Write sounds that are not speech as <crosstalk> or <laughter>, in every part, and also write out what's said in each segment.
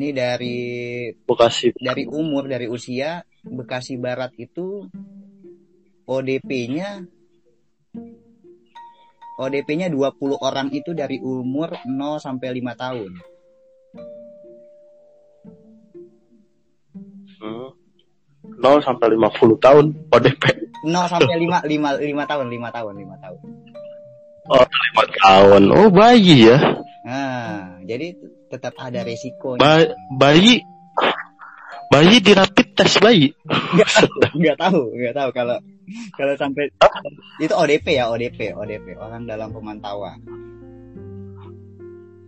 Ini dari Bekasi. dari umur dari usia Bekasi Barat itu ODP-nya ODP-nya 20 orang itu dari umur 0 sampai 5 tahun. Hmm. 0 sampai 50 tahun ODP. 0 sampai 5 5 5 tahun, 5 tahun, 5 tahun. Oh, 5 tahun. Oh, bayi ya. Nah, jadi tetap ada resiko. Ba bayi bayi di rapid tes bayi. Enggak tahu, enggak tahu kalau kalau sampai itu ODP ya, ODP, ODP, orang dalam pemantauan.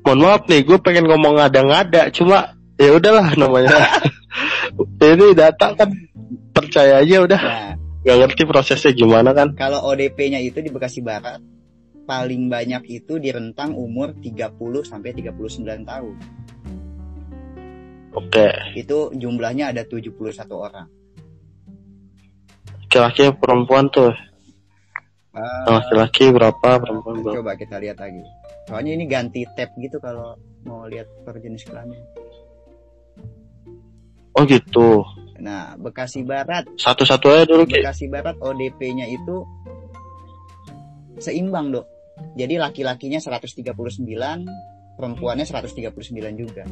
Mohon maaf nih, gue pengen ngomong ngada-ngada, cuma ya udahlah namanya. <laughs> Ini data kan percaya aja udah. Nah, Gak ngerti prosesnya gimana kan. kalau ODP-nya itu di Bekasi Barat paling banyak itu di rentang umur 30 sampai 39 tahun. Oke, Itu jumlahnya ada 71 orang. laki-laki perempuan tuh. Ah, Laki-laki berapa, perempuan berapa. coba kita lihat lagi. Soalnya ini ganti tab gitu kalau mau lihat per jenis kelamin. Oh gitu. Nah, Bekasi Barat Satu-satu aja dulu. Bekasi Barat ODP-nya itu seimbang, Dok. Jadi laki-lakinya 139, perempuannya 139 juga.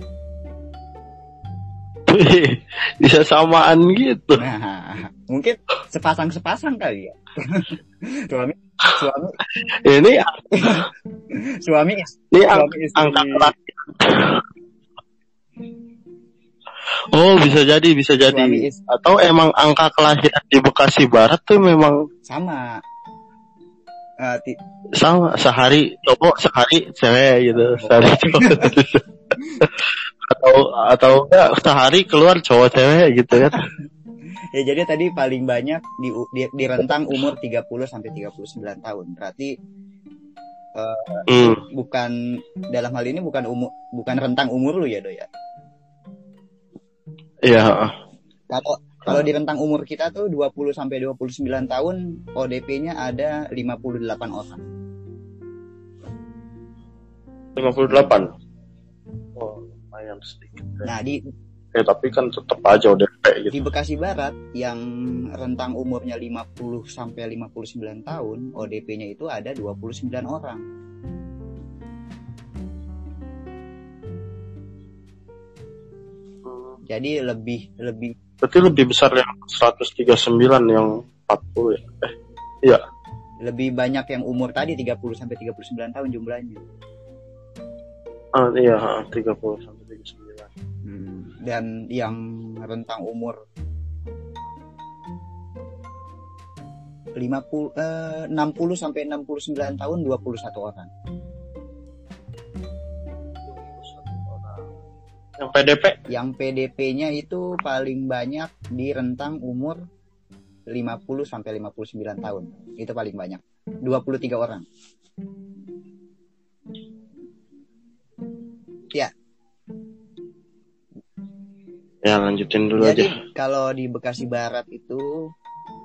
Bisa samaan gitu. Nah, mungkin sepasang-sepasang kali ya. suami suami Ini suami ini suami istri. angka kelahiran. Oh, bisa jadi, bisa jadi. Atau emang angka kelahiran di Bekasi Barat tuh memang sama. Eh, sama sehari cowok sehari cewek gitu sehari cowok atau atau enggak sehari keluar cowok cewek gitu kan <laughs> ya jadi tadi paling banyak di, di, di rentang umur 30 sampai 39 tahun. Berarti eh, hmm. bukan dalam hal ini bukan umur bukan rentang umur lu ya, Do ya. iya Kalau kalau di rentang umur kita tuh 20 sampai 29 tahun ODP-nya ada 58 orang. 58 oh lumayan sedikit ya. Nah, di Eh, tapi kan tetap aja udah kayak gitu di Bekasi Barat yang rentang umurnya 50 sampai 59 tahun, ODP-nya itu ada 29 orang. Jadi lebih lebih berarti lebih besar yang 139 yang 40 ya eh iya lebih banyak yang umur tadi 30 sampai 39 tahun jumlahnya. ah, iya ah, 30 sampai 39 Hmm, Dan yang rentang umur 50 eh, 60 sampai 69 tahun 21 orang. Yang PDP Yang PDP-nya itu paling banyak di rentang umur 50 sampai 59 tahun. Itu paling banyak. 23 orang. ya lanjutin dulu Jadi aja kalau di Bekasi Barat itu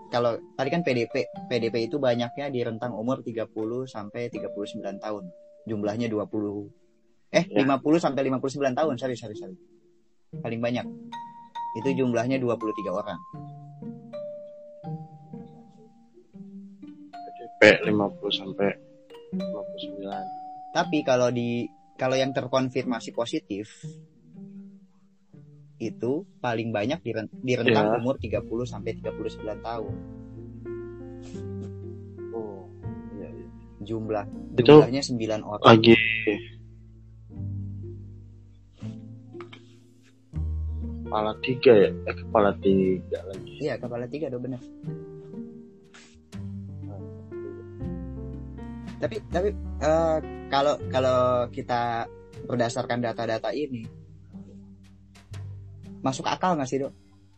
kalau tadi kan PDP, PDP itu banyaknya di rentang umur 30 sampai 39 tahun. Jumlahnya 20 eh Ya. 50 sampai 59 tahun, sorry sorry sorry. Paling banyak. Itu jumlahnya 23 orang. PDP 50 sampai 59 Tapi kalau di kalau yang terkonfirmasi positif itu paling banyak di, di rentang Ya. umur 30 sampai 39 tahun. oh iya iya Jumlah Itu- jumlahnya 9 orang. lagi kepala tiga ya eh kepala tiga lagi Iya, kepala tiga do benar. Tapi tapi eh, kalau kalau kita berdasarkan data-data ini masuk akal nggak sih dok?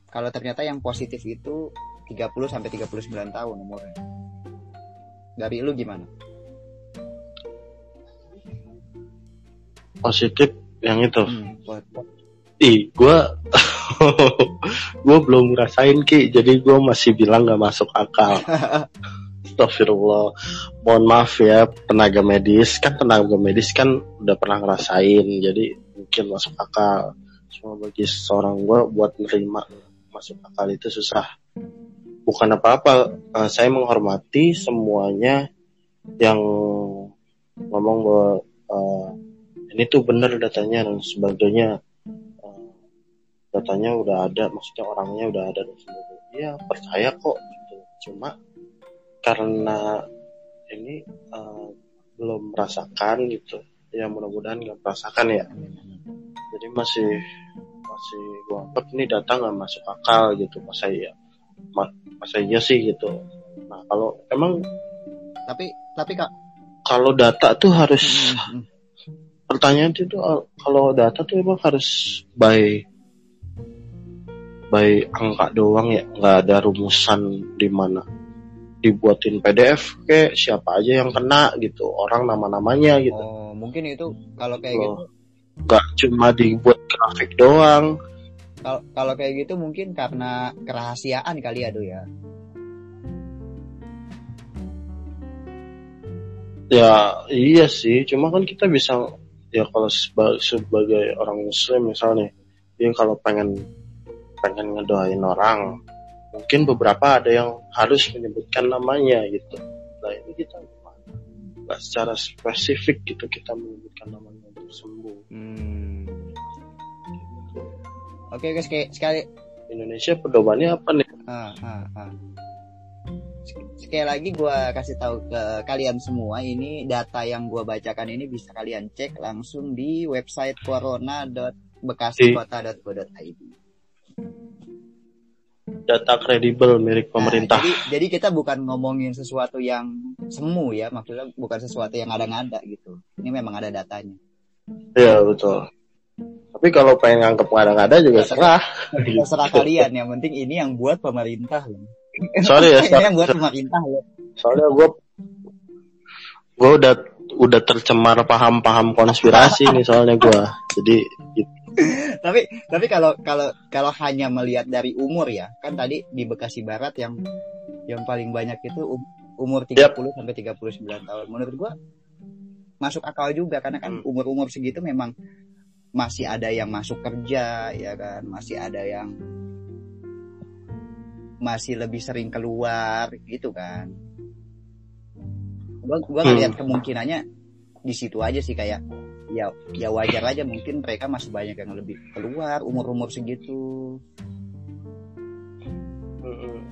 Kalau ternyata yang positif itu 30 sampai 39 tahun umurnya. Dari lu gimana? positif yang itu Hmm, ih gua <laughs> gua belum ngerasain ki. Jadi gua masih bilang nggak masuk akal. <laughs> Astagfirullah. Mohon maaf ya tenaga medis. Kan tenaga medis kan udah pernah ngerasain jadi mungkin masuk akal. Cuma bagi seorang gue buat menerima masuk akal itu susah. Bukan apa-apa. Uh, saya menghormati semuanya yang ngomong bahwa uh, ini tuh benar datanya dan sebagainya datanya udah ada maksudnya orangnya udah ada dan sebagainya. Ya percaya kok gitu. Cuma karena ini uh, belum merasakan gitu. Ya mudah-mudahan nggak merasakan ya. Jadi masih masih gua anggap ini data nggak masuk akal gitu. Masa iya masa iya sih gitu. Nah kalau emang tapi tapi kak. kalau data tuh harus hmm, hmm, hmm. pertanyaan itu kalau data tuh emang harus by by angka doang ya. Nggak ada rumusan di mana. Dibuatin PDF kayak siapa aja yang kena gitu. Orang nama-namanya gitu. Oh mungkin itu kalau kayak gitu. nggak cuma dibuat grafik doang. Kalau kalau kayak gitu mungkin karena kerahasiaan kali ya do ya? Ya iya sih. Cuma kan kita bisa ya kalau sebagai, sebagai orang muslim misalnya dia kalau pengen pengen ngedoain orang mungkin beberapa ada yang harus menyebutkan namanya gitu. Nah ini kita nggak secara spesifik gitu kita menyebutkan namanya untuk sembuh. Hmm. oke guys sekali. Indonesia pedomannya apa nih? Ah, ah, ah. Sekali lagi gue kasih tahu ke kalian semua ini data yang gue bacakan ini bisa kalian cek langsung di website corona.bekasikota.go.id data kredibel milik nah, pemerintah. Nah, jadi, jadi kita bukan ngomongin sesuatu yang semu ya, maksudnya bukan sesuatu yang ada-ngada gitu. Ini memang ada datanya. Iya betul. Tapi kalau pengen nganggep ada-ngada juga ya, serah. Serah kalian. Yang penting ini yang buat pemerintah loh. Sorry ya. <laughs> Sorry. yang buat pemerintah loh. Soalnya gue gue udah udah tercemar paham-paham konspirasi nih soalnya gue. Jadi gitu. Tapi tapi kalau kalau kalau hanya melihat dari umur ya, kan tadi di Bekasi Barat yang yang paling banyak itu um, umur 30 yep. sampai 39 tahun. Menurut gue masuk akal juga karena kan hmm. umur-umur segitu memang masih ada yang masuk kerja ya kan, masih ada yang masih lebih sering keluar gitu kan gua gua ngeliat hmm. kemungkinannya di situ aja sih kayak ya ya wajar aja mungkin mereka masih banyak yang lebih keluar umur umur segitu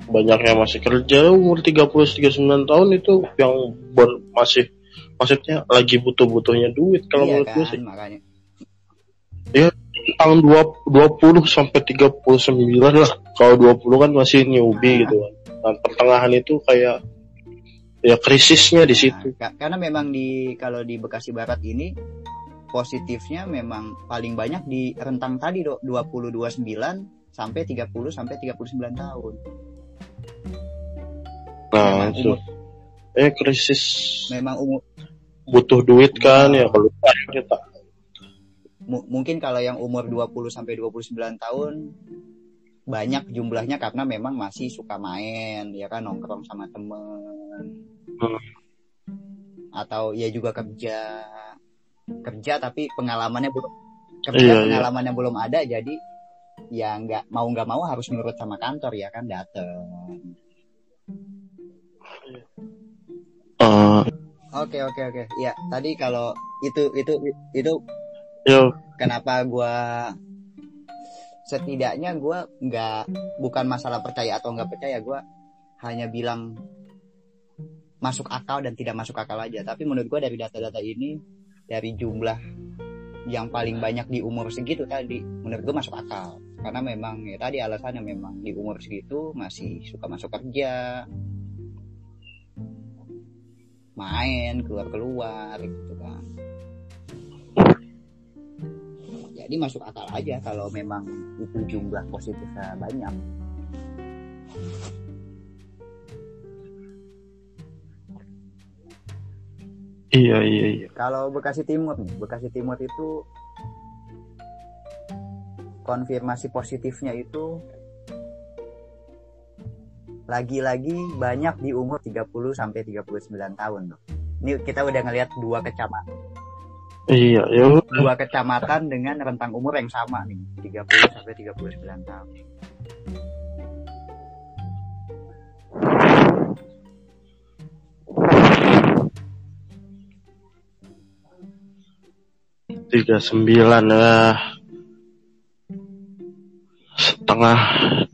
banyak yang masih kerja umur 30 39 tahun itu yang ber, masih maksudnya lagi butuh-butuhnya duit kalau iya menurut kan, gue sih makanya ya tahun 20 sampai 39 lah. Kalau 20 kan masih newbie nah. gitu kan. Nah, pertengahan itu kayak ya krisisnya di nah, situ. karena memang di kalau di Bekasi Barat ini positifnya memang paling banyak di rentang tadi dok 20 29 sampai 30 sampai 39 tahun. Nah, memang itu. Umur, eh krisis. Memang umur butuh duit kan ya kalau kita mungkin kalau yang umur 20 sampai 29 tahun banyak jumlahnya karena memang masih suka main ya kan nongkrong sama temen hmm. atau ya juga kerja kerja tapi pengalamannya belum kerja iya, iya. pengalamannya iya. belum ada jadi ya nggak mau nggak mau harus nurut sama kantor ya kan dateng uh. oke oke oke ya tadi kalau itu itu itu Yo. Kenapa gue setidaknya gue nggak bukan masalah percaya atau nggak percaya gue hanya bilang masuk akal dan tidak masuk akal aja. Tapi menurut gue dari data-data ini dari jumlah yang paling banyak di umur segitu tadi menurut gue masuk akal. Karena memang ya tadi alasannya memang di umur segitu masih suka masuk kerja main keluar keluar gitu kan. Jadi masuk akal aja kalau memang itu jumlah positifnya banyak iya iya iya kalau Bekasi Timur nih Bekasi Timur itu konfirmasi positifnya itu lagi-lagi banyak di umur 30 sampai 39 tahun loh. Ini kita udah ngelihat dua kecamatan Iya, ya dua kecamatan dengan rentang umur yang sama nih, 30 sampai 39 tahun. Tiga sembilan ya. Setengah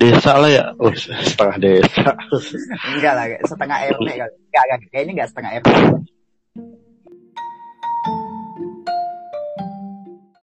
desa lah ya. Oh, setengah desa. <laughs> Enggak lah, setengah RT kali. Enggak, enggak, kayaknya enggak setengah RT.